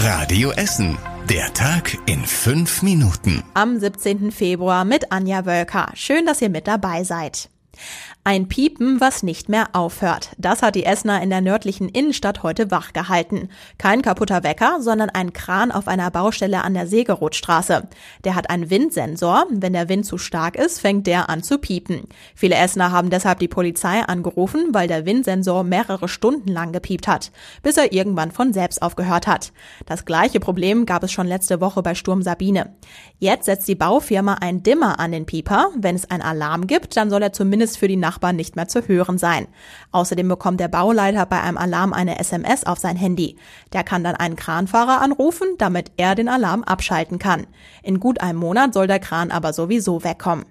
Radio Essen. Der Tag in fünf Minuten. Am 17. Februar mit Anja Wölker. Schön, dass ihr mit dabei seid. Ein Piepen, was nicht mehr aufhört. Das hat die Essener in der nördlichen Innenstadt heute wachgehalten. Kein kaputter Wecker, sondern ein Kran auf einer Baustelle an der Segerothstraße. Der hat einen Windsensor. Wenn der Wind zu stark ist, fängt der an zu piepen. Viele Essener haben deshalb die Polizei angerufen, weil der Windsensor mehrere Stunden lang gepiept hat, bis er irgendwann von selbst aufgehört hat. Das gleiche Problem gab es schon letzte Woche bei Sturm Sabine. Jetzt setzt die Baufirma ein Dimmer an den Pieper. Wenn es einen Alarm gibt, dann soll er zumindest für die Nachbarn nicht mehr zu hören sein. Außerdem bekommt der Bauleiter bei einem Alarm eine SMS auf sein Handy. Der kann dann einen Kranfahrer anrufen, damit er den Alarm abschalten kann. In gut einem Monat soll der Kran aber sowieso wegkommen.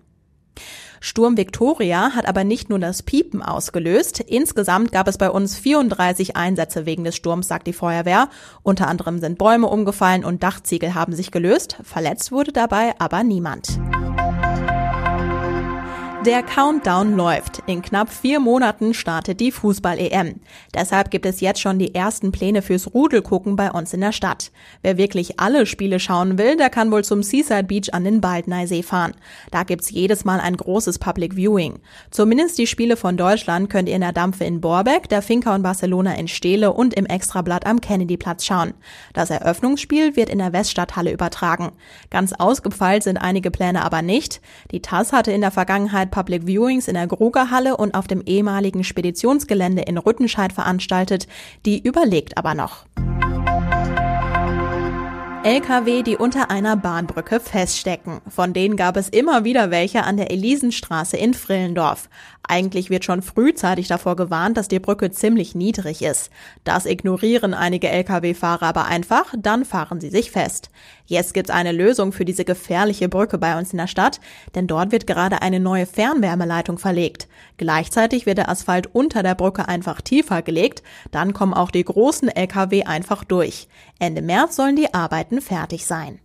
Sturm Victoria hat aber nicht nur das Piepen ausgelöst. Insgesamt gab es bei uns 34 Einsätze wegen des Sturms, sagt die Feuerwehr. Unter anderem sind Bäume umgefallen und Dachziegel haben sich gelöst. Verletzt wurde dabei aber niemand. Der Countdown läuft. In knapp vier Monaten startet die Fußball-EM. Deshalb gibt es jetzt schon die ersten Pläne fürs Rudelgucken bei uns in der Stadt. Wer wirklich alle Spiele schauen will, der kann wohl zum Seaside Beach an den Baldneysee fahren. Da gibt's jedes Mal ein großes Public Viewing. Zumindest die Spiele von Deutschland könnt ihr in der Dampfe in Borbeck, der Finca und Barcelona in Steele und im Extrablatt am Kennedyplatz schauen. Das Eröffnungsspiel wird in der Weststadthalle übertragen. Ganz ausgefeilt sind einige Pläne aber nicht. Die TAS hatte in der Vergangenheit Public Viewings in der Grugerhalle und auf dem ehemaligen Speditionsgelände in Rüttenscheid veranstaltet. Die überlegt aber noch. LKW, die unter einer Bahnbrücke feststecken. Von denen gab es immer wieder welche an der Elisenstraße in Frillendorf. Eigentlich wird schon frühzeitig davor gewarnt, dass die Brücke ziemlich niedrig ist. Das ignorieren einige Lkw-Fahrer aber einfach, dann fahren sie sich fest. Jetzt gibt's eine Lösung für diese gefährliche Brücke bei uns in der Stadt, denn dort wird gerade eine neue Fernwärmeleitung verlegt. Gleichzeitig wird der Asphalt unter der Brücke einfach tiefer gelegt, dann kommen auch die großen Lkw einfach durch. Ende März sollen die Arbeiten fertig sein.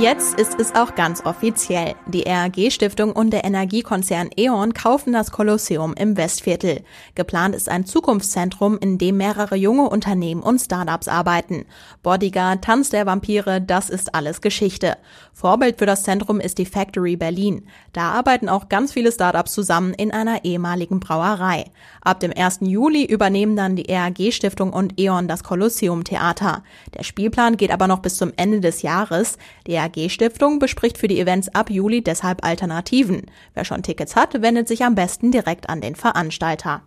Jetzt ist es auch ganz offiziell. Die RAG-Stiftung und der Energiekonzern E.ON kaufen das Kolosseum im Westviertel. Geplant ist ein Zukunftszentrum, in dem mehrere junge Unternehmen und Startups arbeiten. Bodyguard, Tanz der Vampire, das ist alles Geschichte. Vorbild für das Zentrum ist die Factory Berlin. Da arbeiten auch ganz viele Startups zusammen in einer ehemaligen Brauerei. Ab dem 1. Juli übernehmen dann die RAG-Stiftung und E.ON das Kolosseum Theater. Der Spielplan geht aber noch bis zum Ende des Jahres. Die RAG-Stiftung bespricht für die Events ab Juli deshalb Alternativen. Wer schon Tickets hat, wendet sich am besten direkt an den Veranstalter.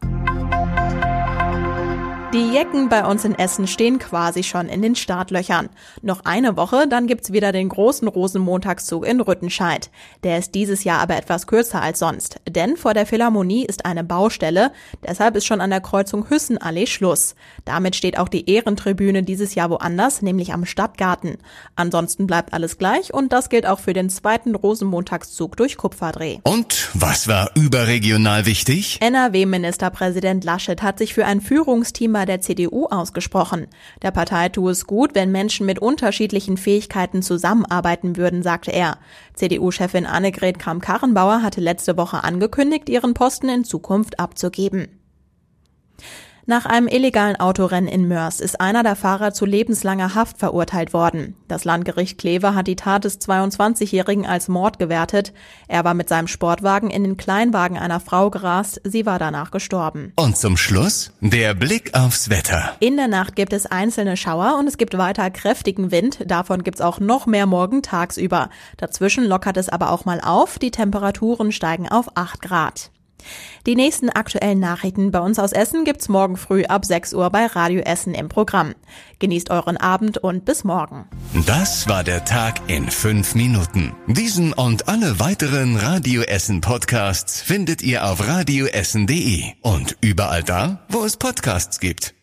Die Jecken bei uns in Essen stehen quasi schon in den Startlöchern. Noch eine Woche, dann gibt's wieder den großen Rosenmontagszug in Rüttenscheid. Der ist dieses Jahr aber etwas kürzer als sonst, denn vor der Philharmonie ist eine Baustelle, deshalb ist schon an der Kreuzung Hüssenallee Schluss. Damit steht auch die Ehrentribüne dieses Jahr woanders, nämlich am Stadtgarten. Ansonsten bleibt alles gleich und das gilt auch für den zweiten Rosenmontagszug durch Kupferdreh. Und was war überregional wichtig? NRW-Ministerpräsident Laschet hat sich für ein Führungsteam bei der CDU ausgesprochen. Der Partei tue es gut, wenn Menschen mit unterschiedlichen Fähigkeiten zusammenarbeiten würden, sagte er. CDU-Chefin Annegret Kramp-Karrenbauer hatte letzte Woche angekündigt, ihren Posten in Zukunft abzugeben. Nach einem illegalen Autorennen in Mörs ist einer der Fahrer zu lebenslanger Haft verurteilt worden. Das Landgericht Kleve hat die Tat des 22-Jährigen als Mord gewertet. Er war mit seinem Sportwagen in den Kleinwagen einer Frau gerast. Sie war danach gestorben. Und zum Schluss der Blick aufs Wetter. In der Nacht gibt es einzelne Schauer und es gibt weiter kräftigen Wind. Davon gibt's auch noch mehr morgen tagsüber. Dazwischen lockert es aber auch mal auf. Die Temperaturen steigen auf 8 Grad. Die nächsten aktuellen Nachrichten bei uns aus Essen gibt's morgen früh ab 6 Uhr bei Radio Essen im Programm. Genießt euren Abend und bis morgen. Das war der Tag in fünf Minuten. Diesen und alle weiteren Radio Essen Podcasts findet ihr auf radioessen.de und überall da, wo es Podcasts gibt.